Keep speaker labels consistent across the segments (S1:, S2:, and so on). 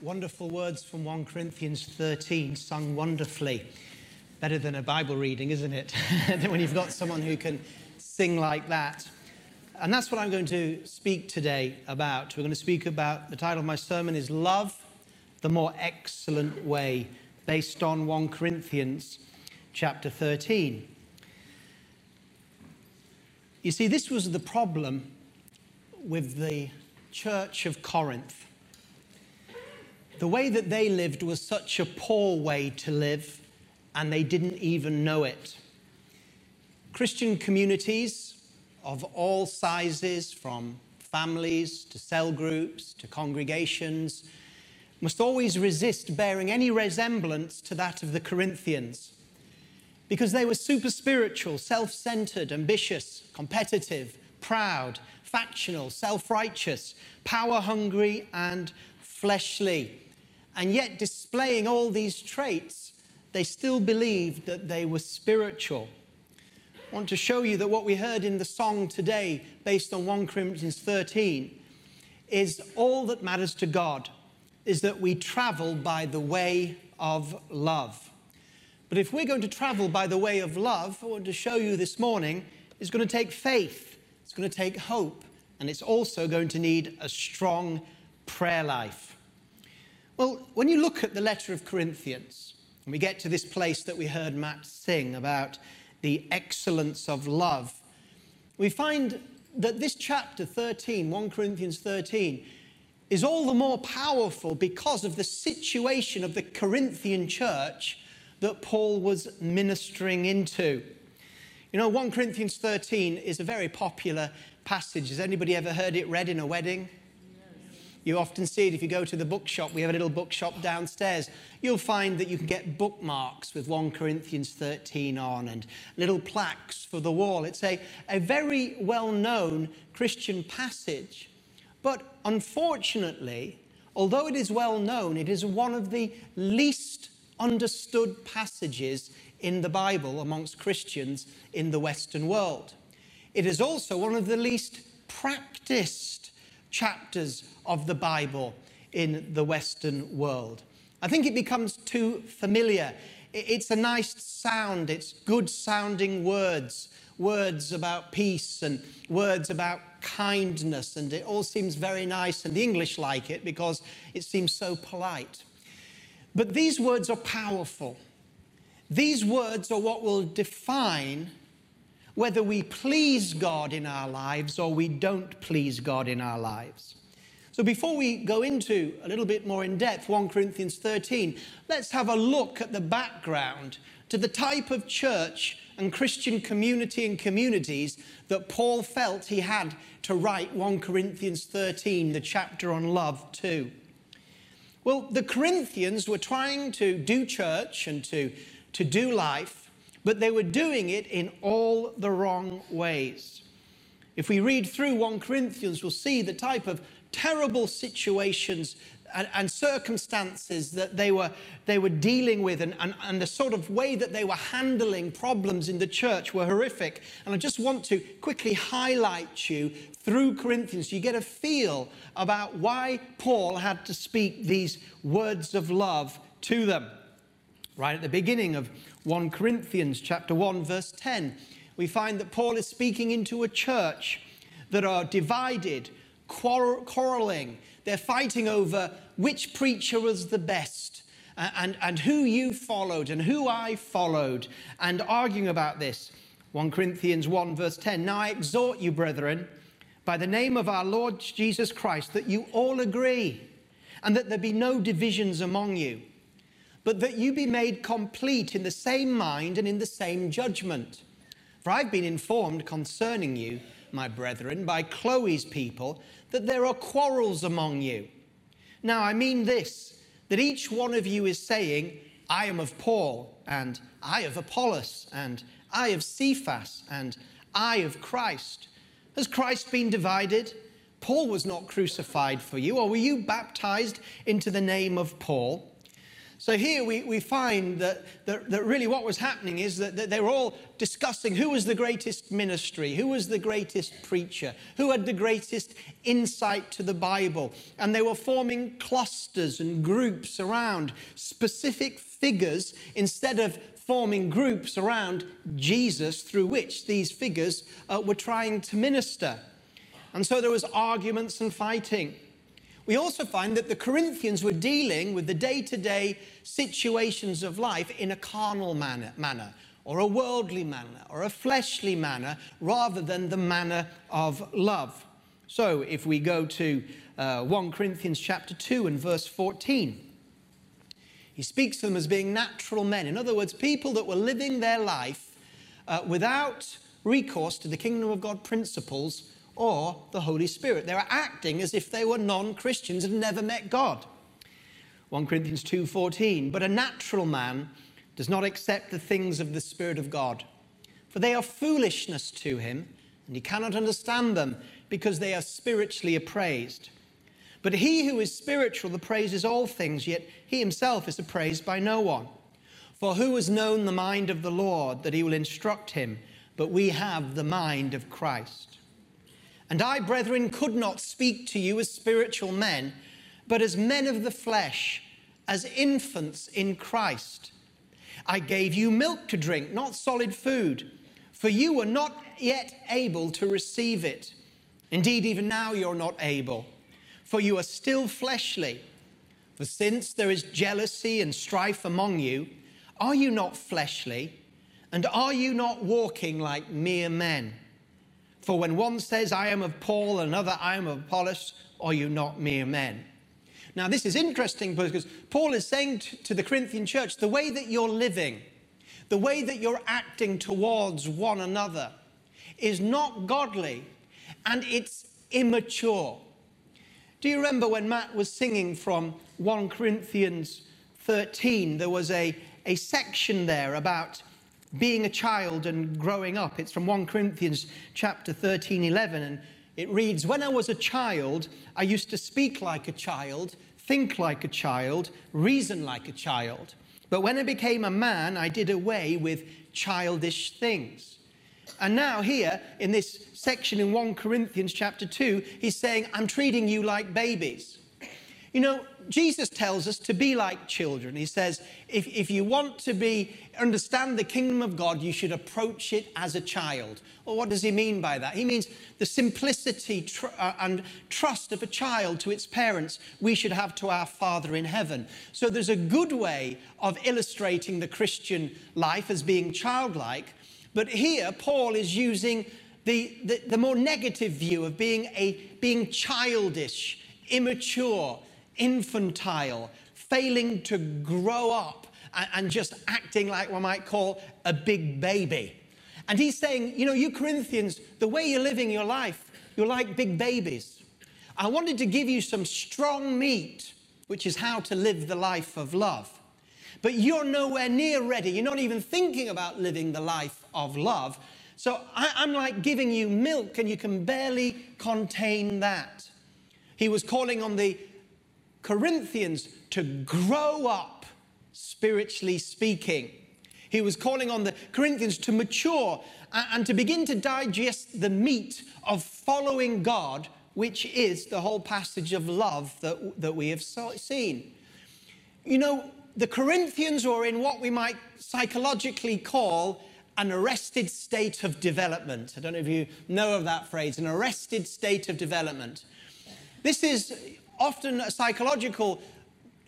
S1: Wonderful words from 1 Corinthians 13, sung wonderfully. Better than a Bible reading, isn't it? when you've got someone who can sing like that. And that's what I'm going to speak today about. We're going to speak about the title of my sermon is Love the More Excellent Way, based on 1 Corinthians chapter 13. You see, this was the problem with the church of Corinth the way that they lived was such a poor way to live, and they didn't even know it. Christian communities of all sizes, from families to cell groups to congregations, must always resist bearing any resemblance to that of the Corinthians because they were super spiritual, self centered, ambitious, competitive, proud, factional, self righteous, power hungry, and fleshly. And yet, displaying all these traits, they still believed that they were spiritual. I want to show you that what we heard in the song today, based on 1 Corinthians 13, is all that matters to God is that we travel by the way of love. But if we're going to travel by the way of love, I want to show you this morning, it's going to take faith, it's going to take hope, and it's also going to need a strong prayer life. Well, when you look at the letter of Corinthians, and we get to this place that we heard Matt sing about the excellence of love, we find that this chapter 13, 1 Corinthians 13, is all the more powerful because of the situation of the Corinthian church that Paul was ministering into. You know, 1 Corinthians 13 is a very popular passage. Has anybody ever heard it read in a wedding? You often see it if you go to the bookshop. We have a little bookshop downstairs. You'll find that you can get bookmarks with 1 Corinthians 13 on and little plaques for the wall. It's a, a very well known Christian passage. But unfortunately, although it is well known, it is one of the least understood passages in the Bible amongst Christians in the Western world. It is also one of the least practiced chapters of the Bible in the Western world. I think it becomes too familiar. It's a nice sound, it's good sounding words, words about peace and words about kindness, and it all seems very nice, and the English like it because it seems so polite. But these words are powerful. These words are what will define whether we please God in our lives or we don't please God in our lives. So before we go into a little bit more in depth 1 Corinthians 13, let's have a look at the background to the type of church and Christian community and communities that Paul felt he had to write 1 Corinthians 13, the chapter on love, to. Well, the Corinthians were trying to do church and to, to do life but they were doing it in all the wrong ways. If we read through 1 Corinthians, we'll see the type of terrible situations and, and circumstances that they were, they were dealing with and, and, and the sort of way that they were handling problems in the church were horrific. And I just want to quickly highlight you through Corinthians. You get a feel about why Paul had to speak these words of love to them. Right at the beginning of 1 Corinthians chapter 1 verse 10, we find that Paul is speaking into a church that are divided, quarreling. They're fighting over which preacher was the best and, and who you followed and who I followed and arguing about this. 1 Corinthians 1 verse 10. Now I exhort you, brethren, by the name of our Lord Jesus Christ, that you all agree and that there be no divisions among you but that you be made complete in the same mind and in the same judgment. For I've been informed concerning you, my brethren, by Chloe's people, that there are quarrels among you. Now, I mean this that each one of you is saying, I am of Paul, and I of Apollos, and I of Cephas, and I of Christ. Has Christ been divided? Paul was not crucified for you, or were you baptized into the name of Paul? So here we, we find that, that, that really what was happening is that, that they were all discussing who was the greatest ministry, who was the greatest preacher, who had the greatest insight to the Bible. And they were forming clusters and groups around specific figures instead of forming groups around Jesus through which these figures uh, were trying to minister. And so there was arguments and fighting we also find that the Corinthians were dealing with the day to day situations of life in a carnal manner, manner, or a worldly manner, or a fleshly manner, rather than the manner of love. So if we go to uh, 1 Corinthians chapter 2 and verse 14, he speaks to them as being natural men. In other words, people that were living their life uh, without recourse to the kingdom of God principles or the Holy Spirit. They were acting as if they were non-Christians and never met God. 1 Corinthians 2:14, but a natural man does not accept the things of the Spirit of God, for they are foolishness to him, and he cannot understand them because they are spiritually appraised. But he who is spiritual appraises all things, yet he himself is appraised by no one. For who has known the mind of the Lord that he will instruct him? But we have the mind of Christ. And I, brethren, could not speak to you as spiritual men, but as men of the flesh, as infants in Christ. I gave you milk to drink, not solid food, for you were not yet able to receive it. Indeed, even now you're not able, for you are still fleshly. For since there is jealousy and strife among you, are you not fleshly? And are you not walking like mere men? For when one says, I am of Paul, another, I am of Apollos, are you not mere men? Now, this is interesting because Paul is saying to the Corinthian church, the way that you're living, the way that you're acting towards one another is not godly and it's immature. Do you remember when Matt was singing from 1 Corinthians 13? There was a, a section there about being a child and growing up. It's from 1 Corinthians chapter 13, 11, and it reads, When I was a child, I used to speak like a child, think like a child, reason like a child. But when I became a man, I did away with childish things. And now, here in this section in 1 Corinthians chapter 2, he's saying, I'm treating you like babies. You know, Jesus tells us to be like children. He says, if, if you want to be understand the kingdom of God, you should approach it as a child. Well, what does he mean by that? He means the simplicity tr- uh, and trust of a child to its parents we should have to our Father in heaven. So there's a good way of illustrating the Christian life as being childlike. But here, Paul is using the, the, the more negative view of being, a, being childish, immature, infantile, failing to grow up and just acting like one might call a big baby. And he's saying, you know, you Corinthians, the way you're living your life, you're like big babies. I wanted to give you some strong meat, which is how to live the life of love. But you're nowhere near ready. You're not even thinking about living the life of love. So I, am like giving you milk, and you can barely contain that. He was calling on the Corinthians to grow up spiritually speaking. He was calling on the Corinthians to mature and to begin to digest the meat of following God, which is the whole passage of love that, that we have seen. You know, the Corinthians were in what we might psychologically call an arrested state of development. I don't know if you know of that phrase, an arrested state of development. This is often a psychological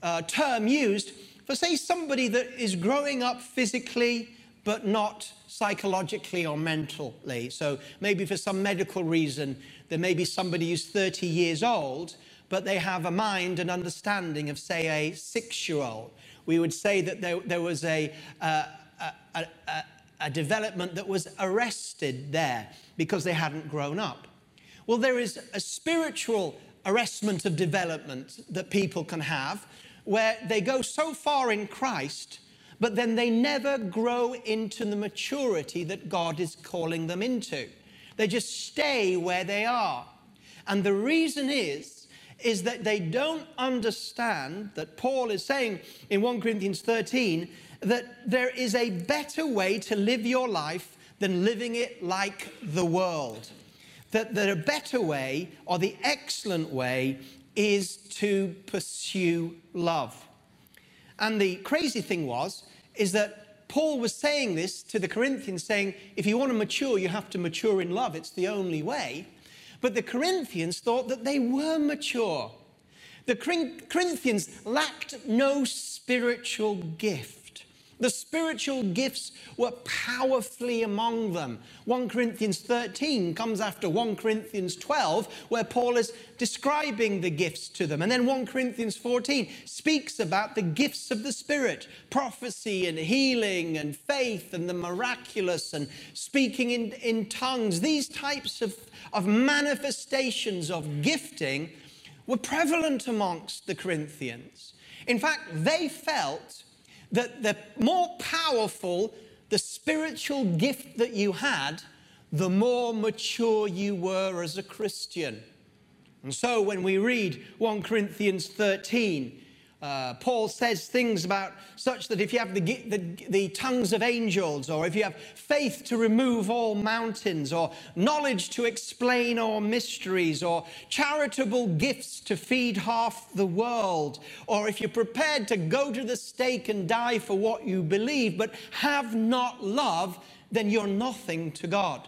S1: uh, term used for, say, somebody that is growing up physically but not psychologically or mentally. So maybe for some medical reason, there may be somebody who's 30 years old, but they have a mind and understanding of, say, a six year old. We would say that there, there was a, uh, a, a, a development that was arrested there because they hadn't grown up. Well, there is a spiritual arrestment of development that people can have where they go so far in Christ, but then they never grow into the maturity that God is calling them into. They just stay where they are. And the reason is, is that they don't understand that Paul is saying in 1 Corinthians 13 that there is a better way to live your life than living it like the world. That, that a better way, or the excellent way, is to pursue love. And the crazy thing was, is that Paul was saying this to the Corinthians, saying, if you want to mature, you have to mature in love. It's the only way. But the Corinthians thought that they were mature. The Corinthians lacked no spiritual gift. The spiritual gifts were powerfully among them. 1 Corinthians 13 comes after 1 Corinthians 12, where Paul is describing the gifts to them. And then 1 Corinthians 14 speaks about the gifts of the Spirit prophecy and healing and faith and the miraculous and speaking in, in tongues. These types of, of manifestations of gifting were prevalent amongst the Corinthians. In fact, they felt that the more powerful the spiritual gift that you had, the more mature you were as a Christian. And so when we read 1 Corinthians 13, uh, Paul says things about such that if you have the, the, the tongues of angels, or if you have faith to remove all mountains, or knowledge to explain all mysteries, or charitable gifts to feed half the world, or if you're prepared to go to the stake and die for what you believe, but have not love, then you're nothing to God.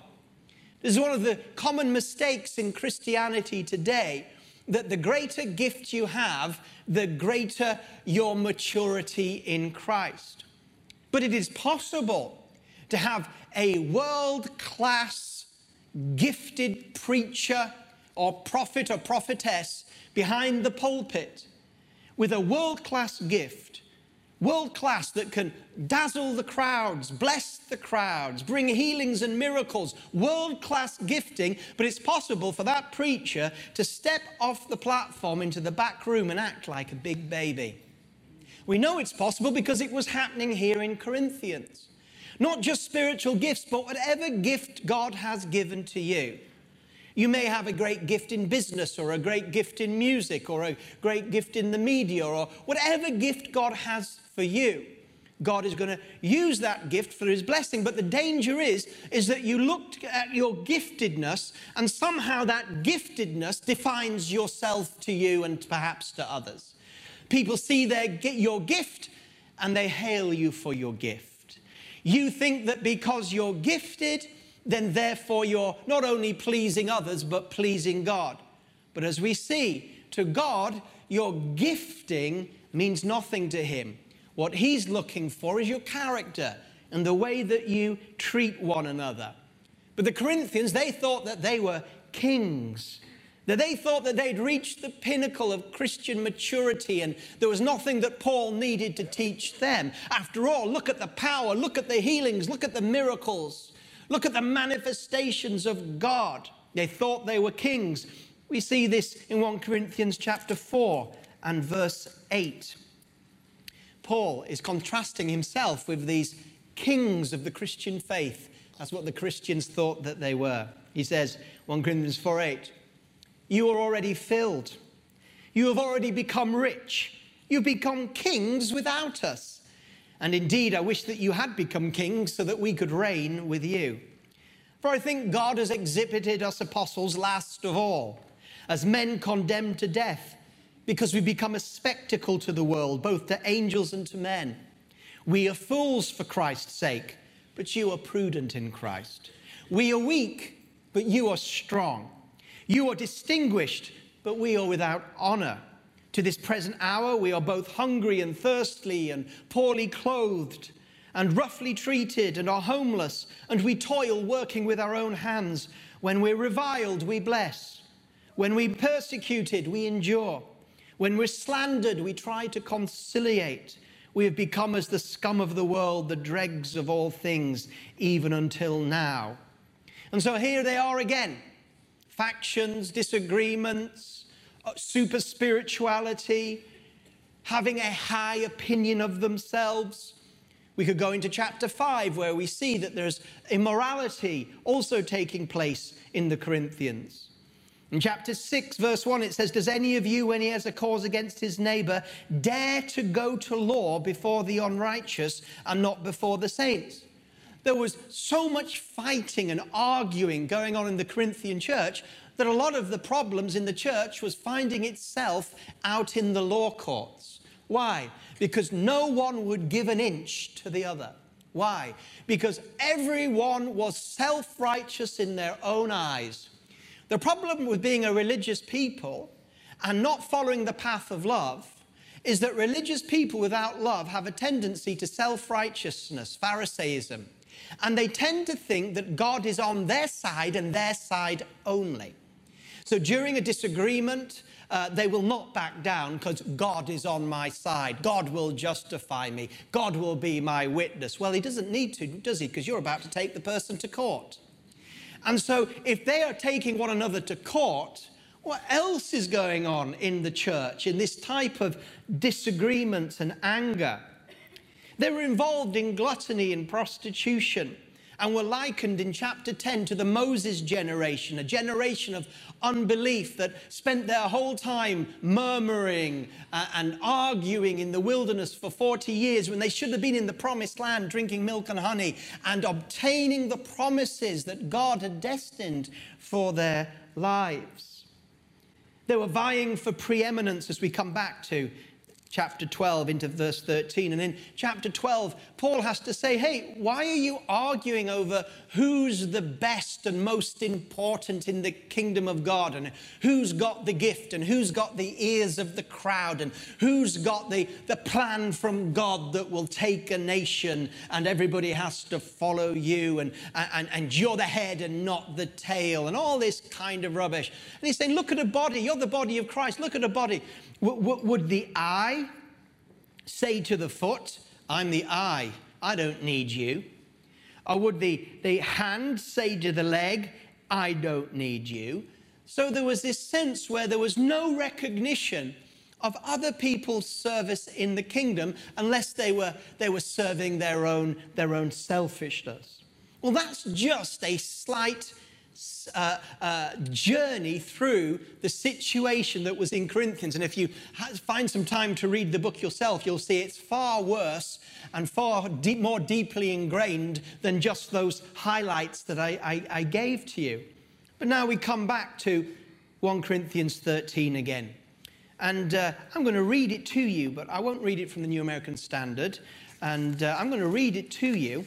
S1: This is one of the common mistakes in Christianity today that the greater gift you have, the greater your maturity in Christ. But it is possible to have a world class gifted preacher or prophet or prophetess behind the pulpit with a world class gift world class that can dazzle the crowds, bless the crowds, bring healings and miracles, world class gifting, but it's possible for that preacher to step off the platform into the back room and act like a big baby. We know it's possible because it was happening here in Corinthians. Not just spiritual gifts, but whatever gift God has given to you. You may have a great gift in business or a great gift in music or a great gift in the media or whatever gift God has for you. God is going to use that gift for his blessing. But the danger is, is that you look at your giftedness and somehow that giftedness defines yourself to you and perhaps to others. People see their, your gift and they hail you for your gift. You think that because you're gifted, then therefore you're not only pleasing others, but pleasing God. But as we see, to God, your gifting means nothing to him. What he's looking for is your character and the way that you treat one another. But the Corinthians, they thought that they were kings, that they thought that they'd reached the pinnacle of Christian maturity and there was nothing that Paul needed to teach them. After all, look at the power, look at the healings, look at the miracles, look at the manifestations of God. They thought they were kings. We see this in 1 Corinthians chapter 4 and verse 8. Paul is contrasting himself with these kings of the Christian faith. That's what the Christians thought that they were. He says, 1 Corinthians 4 8, you are already filled. You have already become rich. You've become kings without us. And indeed, I wish that you had become kings so that we could reign with you. For I think God has exhibited us apostles last of all, as men condemned to death because we become a spectacle to the world, both to angels and to men. We are fools for Christ's sake, but you are prudent in Christ. We are weak, but you are strong. You are distinguished, but we are without honor. To this present hour, we are both hungry and thirsty, and poorly clothed, and roughly treated, and are homeless, and we toil working with our own hands. When we're reviled, we bless. When we're persecuted, we endure. When we're slandered, we try to conciliate. We have become as the scum of the world, the dregs of all things, even until now. And so here they are again factions, disagreements, Uh, super spirituality, having a high opinion of themselves. We could go into chapter 5 where we see that there's immorality also taking place in the Corinthians. In chapter 6, verse 1, it says, Does any of you, when he has a cause against his neighbor, dare to go to law before the unrighteous and not before the saints? There was so much fighting and arguing going on in the Corinthian church that a lot of the problems in the church was finding itself out in the law courts. Why? Because no one would give an inch to the other. Why? Because everyone was self righteous in their own eyes. The problem with being a religious people and not following the path of love is that religious people without love have a tendency to self righteousness, Pharisaism, and they tend to think that God is on their side and their side only. So during a disagreement, uh, they will not back down because God is on my side. God will justify me. God will be my witness. Well, he doesn't need to, does he? Because you're about to take the person to court. And so, if they are taking one another to court, what else is going on in the church in this type of disagreement and anger? They were involved in gluttony and prostitution and were likened in chapter 10 to the Moses generation, a generation of unbelief that spent their whole time murmuring uh, and arguing in the wilderness for 40 years when they should have been in the promised land drinking milk and honey and obtaining the promises that God had destined for their lives. They were vying for preeminence as we come back to chapter 12 into verse 13. And in chapter 12, Paul has to say, Hey, why are you arguing over who's the best and most important in the kingdom of God? And who's got the gift and who's got the ears of the crowd and who's got the, the plan from God that will take a nation and everybody has to follow you and, and, and you're the head and not the tail and all this kind of rubbish. And he's saying, Look at a body. You're the body of Christ. Look at a body. Would the eye say to the foot, I'm the eye, I don't need you? Or would the, the hand say to the leg, I don't need you? So there was this sense where there was no recognition of other people's service in the kingdom unless they were, they were serving their own, their own selfishness. Well, that's just a slight uh, uh, journey through the situation that was in Corinthians. And if you find some time to read the book yourself, you'll see it's far worse and far deep, more deeply ingrained than just those highlights that I, I, I gave to you. But now we come back to 1 Corinthians 13 again. And uh, I'm going to read it to you, but I won't read it from the New American Standard. And uh, I'm going to read it to you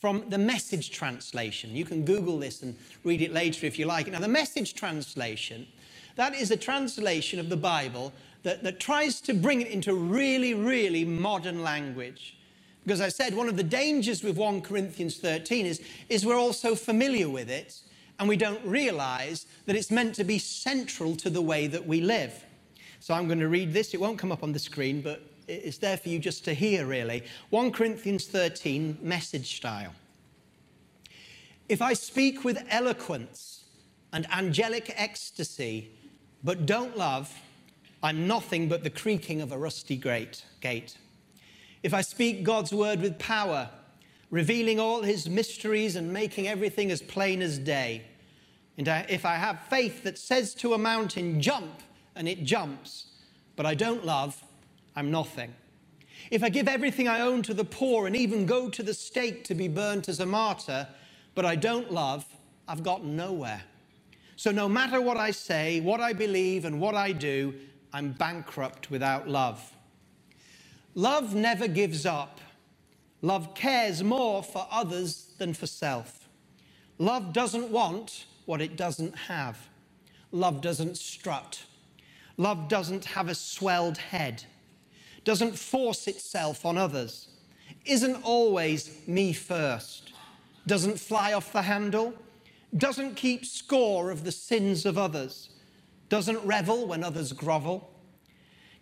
S1: from the message translation. You can Google this and read it later if you like. Now, the message translation, that is a translation of the Bible that, that tries to bring it into really, really modern language. Because I said one of the dangers with 1 Corinthians 13 is, is we're all so familiar with it and we don't realize that it's meant to be central to the way that we live. So I'm going to read this. It won't come up on the screen, but it's there for you just to hear, really. 1 Corinthians 13, message style. If I speak with eloquence and angelic ecstasy, but don't love, I'm nothing but the creaking of a rusty gate. If I speak God's word with power, revealing all his mysteries and making everything as plain as day, and if I have faith that says to a mountain, jump, and it jumps, but I don't love, I'm nothing. If I give everything I own to the poor and even go to the stake to be burnt as a martyr, but I don't love, I've got nowhere. So no matter what I say, what I believe, and what I do, I'm bankrupt without love. Love never gives up. Love cares more for others than for self. Love doesn't want what it doesn't have. Love doesn't strut. Love doesn't have a swelled head doesn't force itself on others, isn't always me first, doesn't fly off the handle, doesn't keep score of the sins of others, doesn't revel when others grovel,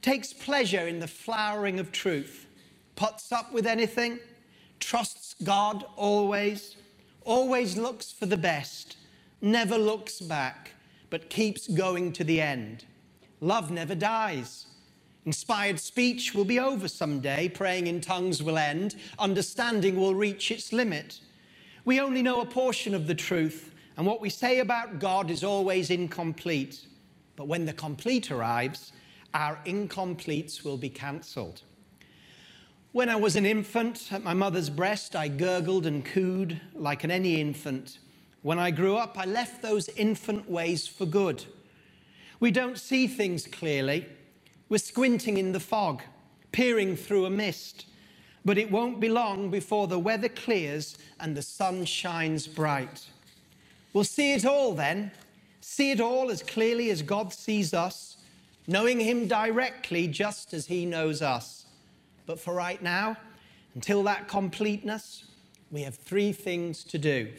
S1: takes pleasure in the flowering of truth, puts up with anything, trusts God always, always looks for the best, never looks back, but keeps going to the end. Love never dies. Inspired speech will be over someday, praying in tongues will end, understanding will reach its limit. We only know a portion of the truth, And what we say about God is always incomplete. But when the complete arrives, our incompletes will be cancelled. When I was an infant at my mother's breast, I gurgled and cooed like an any infant. When I grew up, I left those infant ways for good. We don't see things clearly. We're squinting in the fog, peering through a mist. But it won't be long before the weather clears and the sun shines bright. We'll see it all then, see it all as clearly as God sees us, knowing Him directly just as He knows us. But for right now, until that completeness, we have three things to do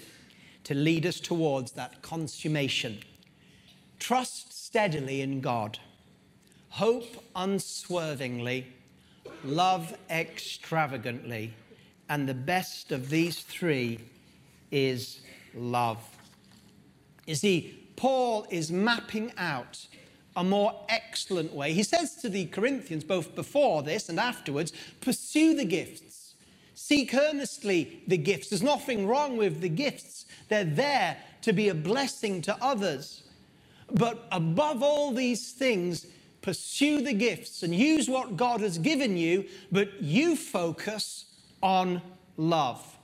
S1: to lead us towards that consummation. Trust steadily in God, hope unswervingly, love extravagantly, and the best of these three is love. You see, Paul is mapping out a more excellent way. He says to the Corinthians, both before this and afterwards, pursue the gifts. Seek earnestly the gifts. There's nothing wrong with the gifts, they're there to be a blessing to others. But above all these things, pursue the gifts and use what God has given you, but you focus on love.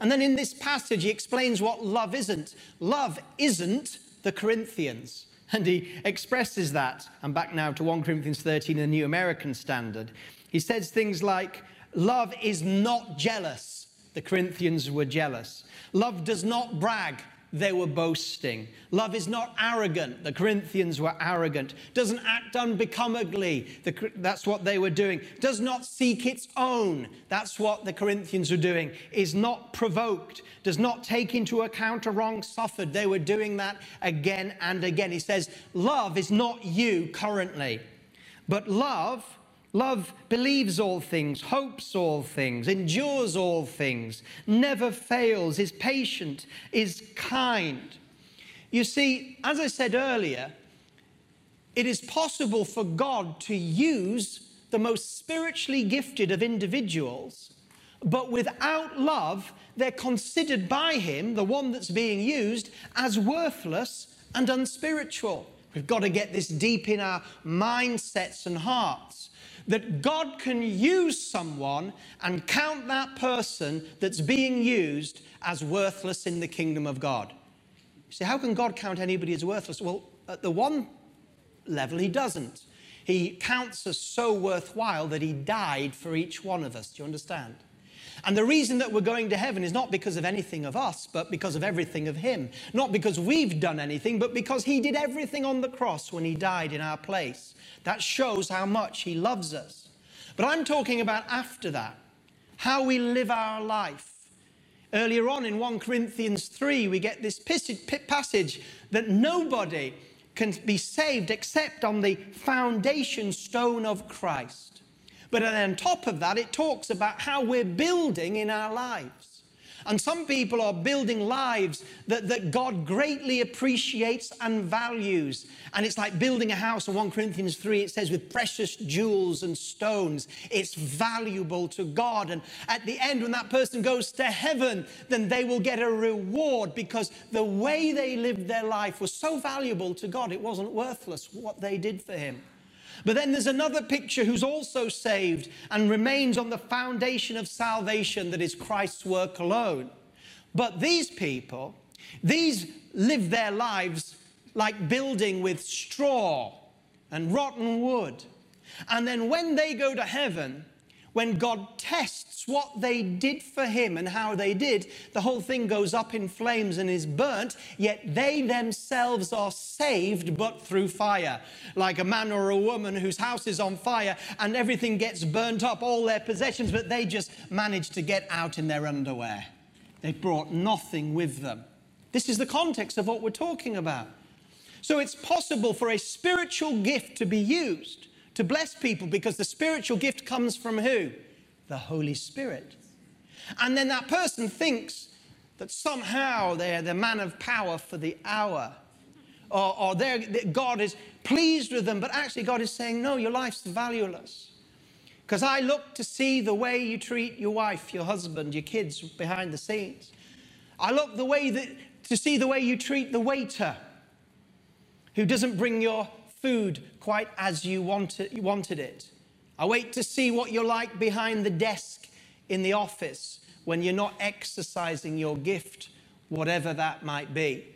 S1: And then in this passage, he explains what love isn't. Love isn't the Corinthians. And he expresses that. I'm back now to 1 Corinthians 13, the New American Standard. He says things like, Love is not jealous. The Corinthians were jealous. Love does not brag they were boasting. Love is not arrogant. The Corinthians were arrogant. Doesn't act unbecomingly. The, that's what they were doing. Does not seek its own. That's what the Corinthians were doing. Is not provoked. Does not take into account a wrong suffered. They were doing that again and again. He says, Love is not you currently, but love Love believes all things, hopes all things, endures all things, never fails, is patient, is kind. You see, as I said earlier, it is possible for God to use the most spiritually gifted of individuals, but without love, they're considered by Him, the one that's being used, as worthless and unspiritual. We've got to get this deep in our mindsets and hearts that God can use someone and count that person that's being used as worthless in the kingdom of God. You see, how can God count anybody as worthless? Well, at the one level, He doesn't. He counts us so worthwhile that He died for each one of us. Do you understand? And the reason that we're going to heaven is not because of anything of us, but because of everything of Him. Not because we've done anything, but because He did everything on the cross when He died in our place. That shows how much He loves us. But I'm talking about after that, how we live our life. Earlier on in 1 Corinthians 3, we get this passage that nobody can be saved except on the foundation stone of Christ. But on top of that, it talks about how we're building in our lives. And some people are building lives that, that God greatly appreciates and values. And it's like building a house in 1 Corinthians 3, it says, with precious jewels and stones. It's valuable to God. And at the end, when that person goes to heaven, then they will get a reward because the way they lived their life was so valuable to God, it wasn't worthless what they did for Him. But then there's another picture who's also saved and remains on the foundation of salvation that is Christ's work alone. But these people, these live their lives like building with straw and rotten wood. And then when they go to heaven, when God tests what they did for him and how they did, the whole thing goes up in flames and is burnt, yet they themselves are saved but through fire. Like a man or a woman whose house is on fire and everything gets burnt up, all their possessions, but they just manage to get out in their underwear. They brought nothing with them. This is the context of what we're talking about. So it's possible for a spiritual gift to be used to bless people because the spiritual gift comes from who? The Holy Spirit. And then that person thinks that somehow they're the man of power for the hour. Or, or God is pleased with them, but actually God is saying, no, your life's valueless. Because I look to see the way you treat your wife, your husband, your kids behind the scenes. I look the way that to see the way you treat the waiter who doesn't bring your food quite as you wanted it. I wait to see what you're like behind the desk in the office when you're not exercising your gift, whatever that might be.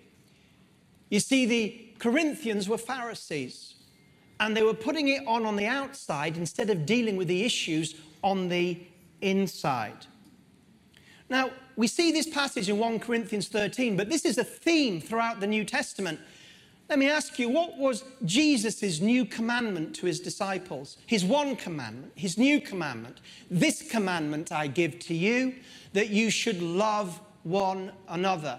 S1: You see, the Corinthians were Pharisees, and they were putting it on on the outside instead of dealing with the issues on the inside. Now, we see this passage in 1 Corinthians 13, but this is a theme throughout the New Testament. Let me ask you, what was Jesus' new commandment to his disciples? His one commandment, his new commandment. This commandment I give to you, that you should love one another.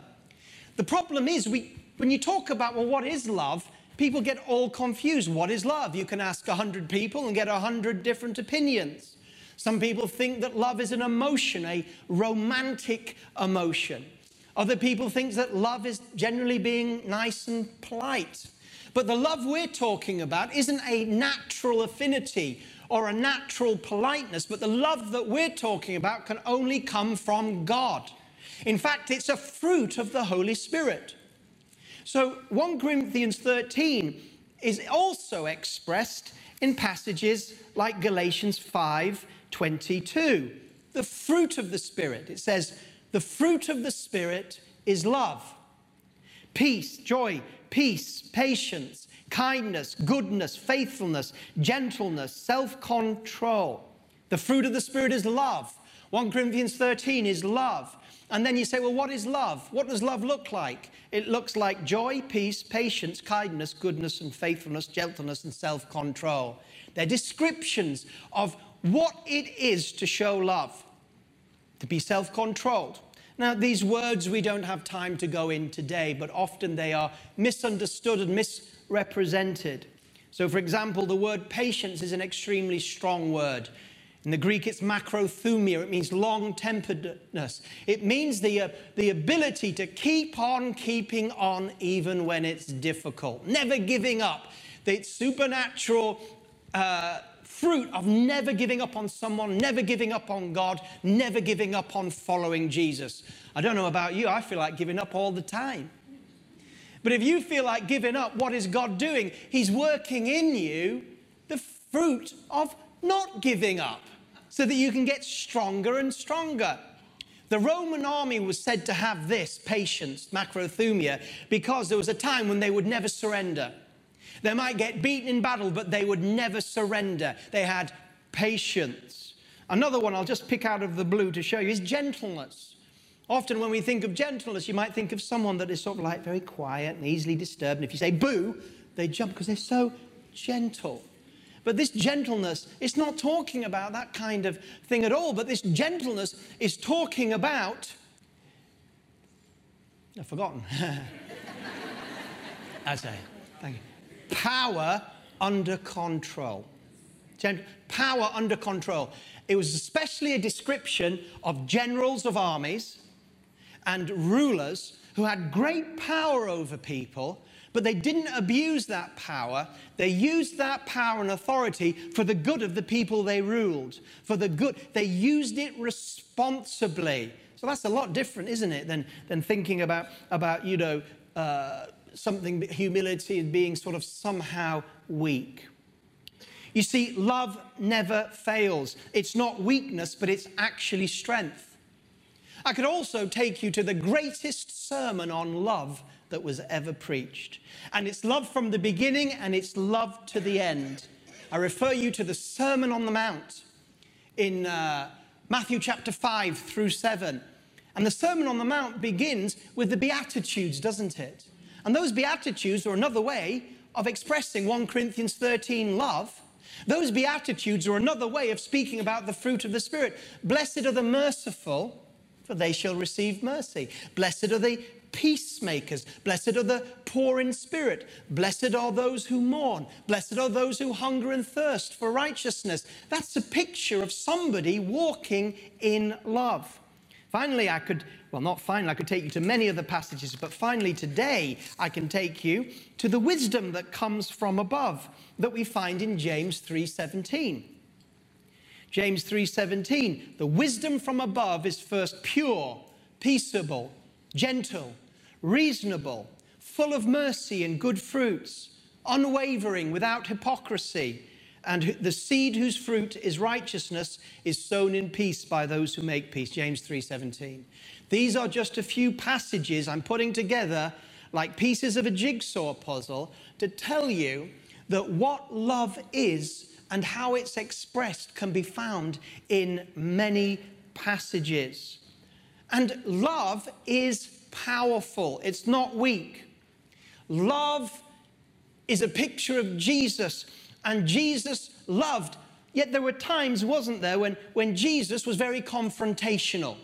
S1: The problem is, we, when you talk about, well, what is love? People get all confused. What is love? You can ask 100 people and get 100 different opinions. Some people think that love is an emotion, a romantic emotion. Other people think that love is generally being nice and polite. But the love we're talking about isn't a natural affinity or a natural politeness, but the love that we're talking about can only come from God. In fact, it's a fruit of the Holy Spirit. So 1 Corinthians 13 is also expressed in passages like Galatians 5 22. The fruit of the Spirit. It says, the fruit of the Spirit is love, peace, joy, peace, patience, kindness, goodness, faithfulness, gentleness, self control. The fruit of the Spirit is love. 1 Corinthians 13 is love. And then you say, well, what is love? What does love look like? It looks like joy, peace, patience, kindness, goodness, and faithfulness, gentleness, and self control. They're descriptions of what it is to show love to be self controlled. Now, these words we don't have time to go in today, but often they are misunderstood and misrepresented. So, for example, the word patience is an extremely strong word. In the Greek, it's macrothumia. It means long temperedness. It means the, uh, the ability to keep on keeping on even when it's difficult, never giving up. The supernatural uh, fruit of never giving up on someone, never giving up on God, never giving up on following Jesus. I don't know about you, I feel like giving up all the time. But if you feel like giving up, what is God doing? He's working in you the fruit of not giving up so that you can get stronger and stronger. The Roman army was said to have this patience, macrothumia, because there was a time when they would never surrender. They might get beaten in battle, but they would never surrender. They had patience. Another one I'll just pick out of the blue to show you is gentleness. Often, when we think of gentleness, you might think of someone that is sort of like very quiet and easily disturbed. And if you say boo, they jump because they're so gentle. But this gentleness, it's not talking about that kind of thing at all. But this gentleness is talking about. I've forgotten. I say, power under control. Power under control. It was especially a description of generals of armies and rulers who had great power over people, but they didn't abuse that power. They used that power and authority for the good of the people they ruled, for the good. They used it responsibly. So that's a lot different, isn't it, than, than thinking about, about you know, uh, something, humility and being sort of somehow weak. You see, love never fails. It's not weakness, but it's actually strength. I could also take you to the greatest sermon on love that was ever preached. And it's love from the beginning and it's love to the end. I refer you to the Sermon on the Mount in uh, Matthew chapter 5 through 7. And the Sermon on the Mount begins with the Beatitudes, doesn't it? And those Beatitudes are another way of expressing 1 Corinthians 13 love. Those Beatitudes are another way of speaking about the fruit of the Spirit. Blessed are the merciful, for they shall receive mercy. Blessed are the peacemakers. Blessed are the poor in spirit. Blessed are those who mourn. Blessed are those who hunger and thirst for righteousness. That's a picture of somebody walking in love. Finally, I could well, not finally, I could take you to many other passages, but finally today I can take you to the wisdom that comes from above that we find in James 3:17. James 3:17, the wisdom from above is first pure, peaceable, gentle, reasonable, full of mercy and good fruits, unwavering, without hypocrisy. And the seed whose fruit is righteousness is sown in peace by those who make peace. James 3:17. These are just a few passages I'm putting together like pieces of a jigsaw puzzle to tell you that what love is and how it's expressed can be found in many passages. And love is powerful, it's not weak. Love is a picture of Jesus, and Jesus loved. Yet there were times, wasn't there, when, when Jesus was very confrontational.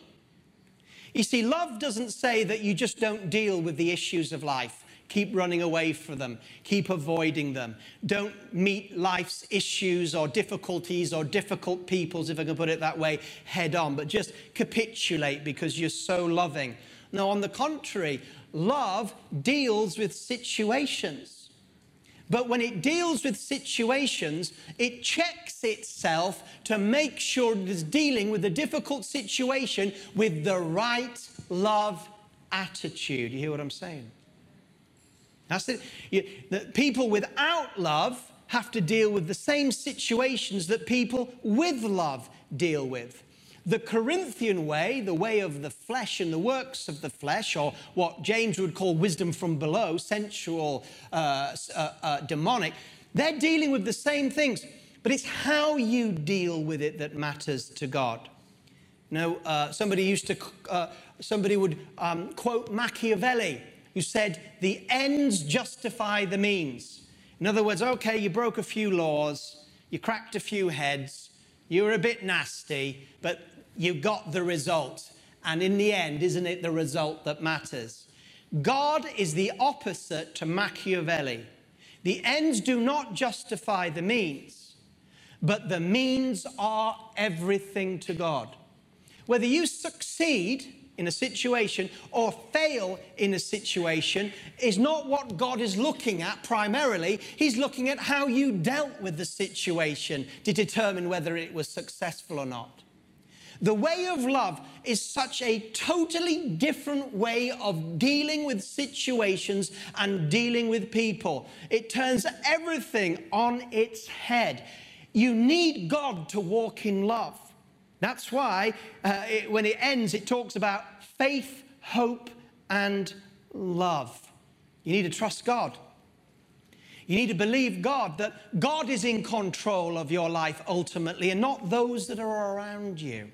S1: You see, love doesn't say that you just don't deal with the issues of life. Keep running away from them. Keep avoiding them. Don't meet life's issues or difficulties or difficult peoples, if I can put it that way, head on, but just capitulate because you're so loving. No, on the contrary, love deals with situations. But when it deals with situations, it checks itself to make sure it is dealing with a difficult situation with the right love attitude. You hear what I'm saying? That's it. People without love have to deal with the same situations that people with love deal with. The Corinthian way, the way of the flesh and the works of the flesh, or what James would call wisdom from below, sensual, uh, uh, uh, demonic, they're dealing with the same things, but it's how you deal with it that matters to God. Know, uh, somebody used to, uh, somebody would um, quote Machiavelli, who said, The ends justify the means. In other words, okay, you broke a few laws, you cracked a few heads, you were a bit nasty, but you got the result. And in the end, isn't it the result that matters? God is the opposite to Machiavelli. The ends do not justify the means, but the means are everything to God. Whether you succeed in a situation or fail in a situation is not what God is looking at primarily. He's looking at how you dealt with the situation to determine whether it was successful or not. The way of love is such a totally different way of dealing with situations and dealing with people. It turns everything on its head. You need God to walk in love. That's why uh, it, when it ends, it talks about faith, hope, and love. You need to trust God. You need to believe God that God is in control of your life ultimately and not those that are around you.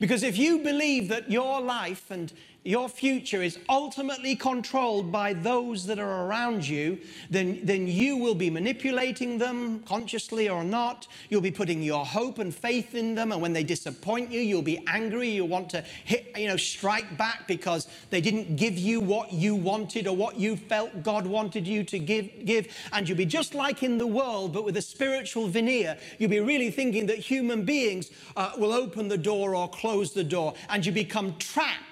S1: Because if you believe that your life and your future is ultimately controlled by those that are around you, then, then you will be manipulating them consciously or not. You'll be putting your hope and faith in them. And when they disappoint you, you'll be angry. You'll want to hit, you know, strike back because they didn't give you what you wanted or what you felt God wanted you to give. give. And you'll be just like in the world, but with a spiritual veneer. You'll be really thinking that human beings uh, will open the door or close the door. And you become trapped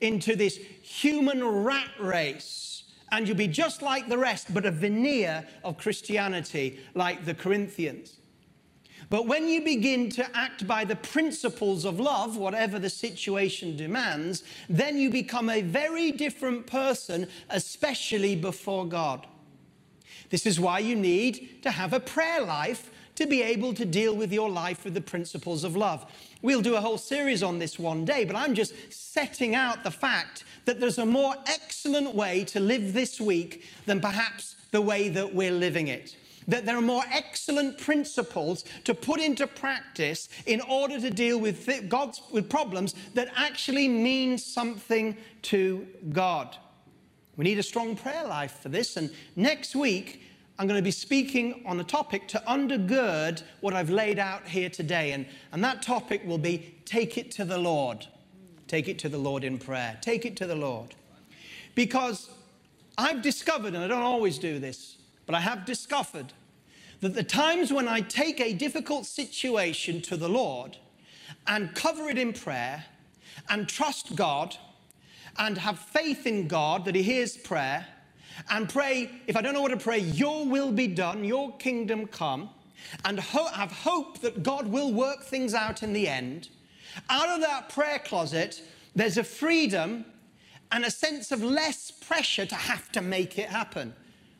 S1: into this human rat race and you'll be just like the rest, but a veneer of Christianity like the Corinthians. But when you begin to act by the principles of love, whatever the situation demands, then you become a very different person, especially before God. This is why you need to have a prayer life to be able to deal with your life with the principles of love. We'll do a whole series on this one day, but I'm just setting out the fact that there's a more excellent way to live this week than perhaps the way that we're living it. That there are more excellent principles to put into practice in order to deal with God's with problems that actually mean something to God. We need a strong prayer life for this, and next week I'm going to be speaking on a topic to undergird what I've laid out here today. And, and that topic will be take it to the Lord. Take it to the Lord in prayer. Take it to the Lord. Because I've discovered, and I don't always do this, but I have discovered that the times when I take a difficult situation to the Lord and cover it in prayer and trust God and have faith in God that He hears prayer and pray, if I don't know what to pray, your will be done, your kingdom come, and ho- have hope that God will work things out in the end. Out of that prayer closet, there's a freedom and a sense of less pressure to have to make it happen.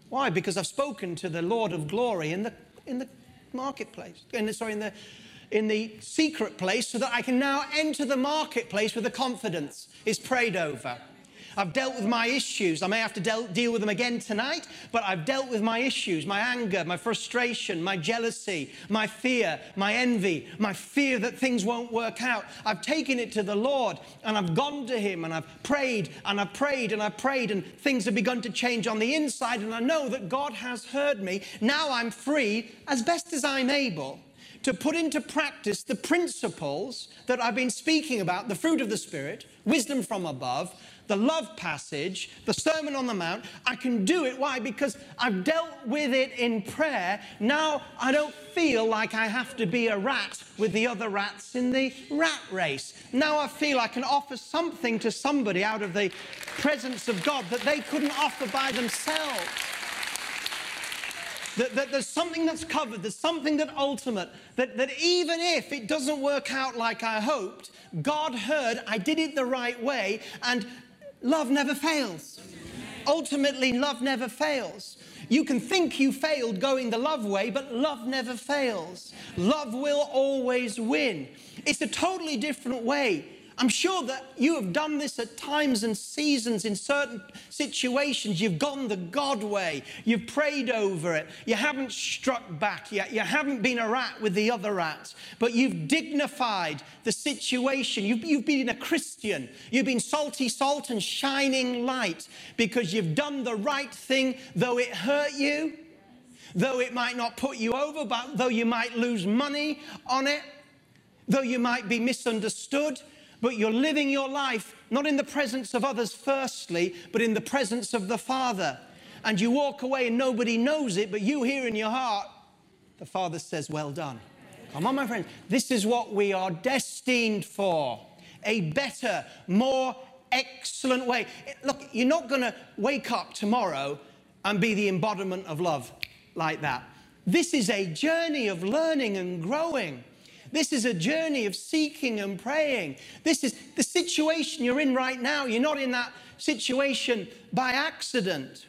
S1: Why? Because I've spoken to the Lord of glory in the, in the marketplace, in the, sorry, in the, in the secret place, so that I can now enter the marketplace with the confidence. It's prayed over. I've dealt with my issues. I may have to del- deal with them again tonight, but I've dealt with my issues my anger, my frustration, my jealousy, my fear, my envy, my fear that things won't work out. I've taken it to the Lord and I've gone to Him and I've prayed and I've prayed and I've prayed, and things have begun to change on the inside. And I know that God has heard me. Now I'm free as best as I'm able to put into practice the principles that I've been speaking about the fruit of the Spirit, wisdom from above, the love passage, the Sermon on the Mount. I can do it. Why? Because I've dealt with it in prayer. Now I don't feel like I have to be a rat with the other rats in the rat race. Now I feel I can offer something to somebody out of the presence of God that they couldn't offer by themselves. That, that, there's something that's covered, there's something that ultimate, that, that even if it doesn't work out like I hoped, God heard I did it the right way, and love never fails. Ultimately, love never fails. You can think you failed going the love way, but love never fails. Love will always win. It's a totally different way I'm sure that you have done this at times and seasons in certain situations. You've gone the God way. You've prayed over it. You haven't struck back yet. You haven't been a rat with the other rats, but you've dignified the situation. You've, you've been a Christian. You've been salty salt and shining light because you've done the right thing, though it hurt you, though it might not put you over, but though you might lose money on it, though you might be misunderstood but you're living your life not in the presence of others, firstly, but in the presence of the Father. And you walk away and nobody knows it, but you hear in your heart, the Father says, Well done. Come on, my friends. This is what we are destined for a better, more excellent way. Look, you're not going to wake up tomorrow and be the embodiment of love like that. This is a journey of learning and growing. This is a journey of seeking and praying. This is the situation you're in right now. You're not in that situation by accident.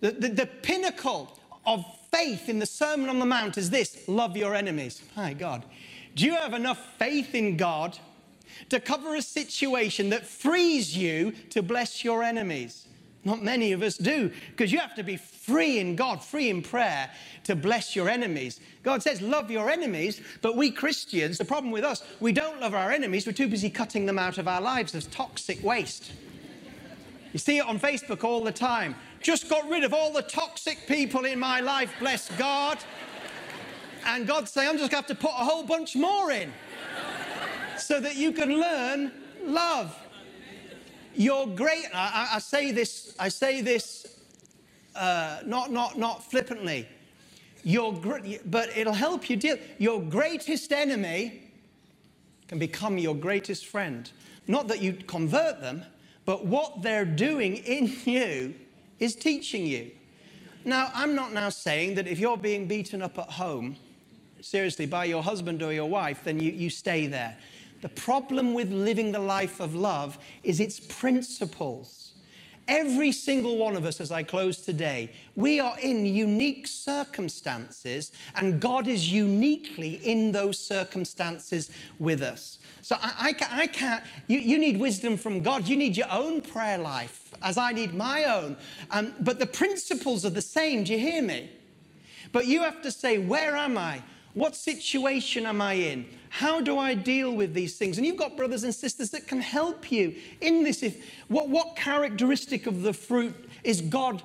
S1: The, the, the pinnacle of faith in the Sermon on the Mount is this love your enemies. My God. Do you have enough faith in God to cover a situation that frees you to bless your enemies? Not many of us do, because you have to be free in God, free in prayer to bless your enemies. God says, Love your enemies, but we Christians, the problem with us, we don't love our enemies. We're too busy cutting them out of our lives as toxic waste. You see it on Facebook all the time. Just got rid of all the toxic people in my life, bless God. And God say, I'm just going to have to put a whole bunch more in so that you can learn love. You're great. I, I say this, I say this uh, not, not, not flippantly. Your, but it'll help you deal. Your greatest enemy can become your greatest friend. Not that you convert them, but what they're doing in you is teaching you. Now, I'm not now saying that if you're being beaten up at home, seriously, by your husband or your wife, then you, you stay there. The problem with living the life of love is its principles. Every single one of us, as I close today, we are in unique circumstances, and God is uniquely in those circumstances with us. So I, I, I can't, you, you, need wisdom from God. You need your own prayer life, as I need my own. Um, but the principles are the same. Do you hear me? But you have to say, Where am I? What situation am I in? How do I deal with these things? And you've got brothers and sisters that can help you in this. If, what, what characteristic of the fruit is God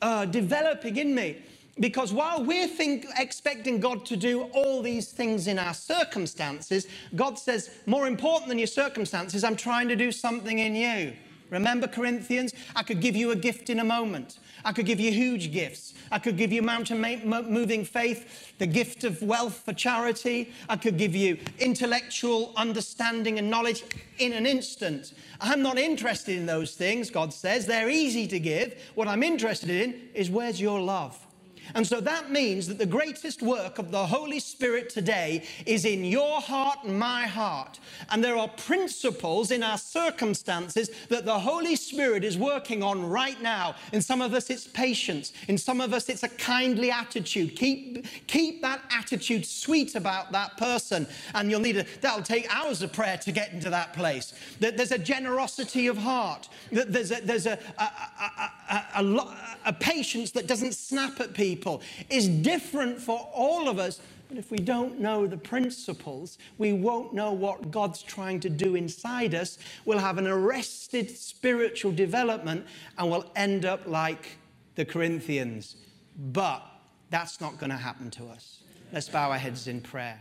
S1: uh, developing in me? Because while we're think, expecting God to do all these things in our circumstances, God says, more important than your circumstances, I'm trying to do something in you. Remember, Corinthians? I could give you a gift in a moment. I could give you huge gifts. I could give you mountain moving faith, the gift of wealth for charity. I could give you intellectual understanding and knowledge in an instant. I'm not interested in those things, God says. They're easy to give. What I'm interested in is where's your love? And so that means that the greatest work of the Holy Spirit today is in your heart and my heart. And there are principles in our circumstances that the Holy Spirit is working on right now. In some of us, it's patience. In some of us, it's a kindly attitude. Keep, keep that attitude sweet about that person. And you'll need a, that'll take hours of prayer to get into that place. That There's a generosity of heart. That there's a, there's a, a, a, a, a, a patience that doesn't snap at people is different for all of us. But if we don't know the principles, we won't know what God's trying to do inside us. We'll have an arrested spiritual development and we'll end up like the Corinthians. But that's not going to happen to us. Let's bow our heads in prayer.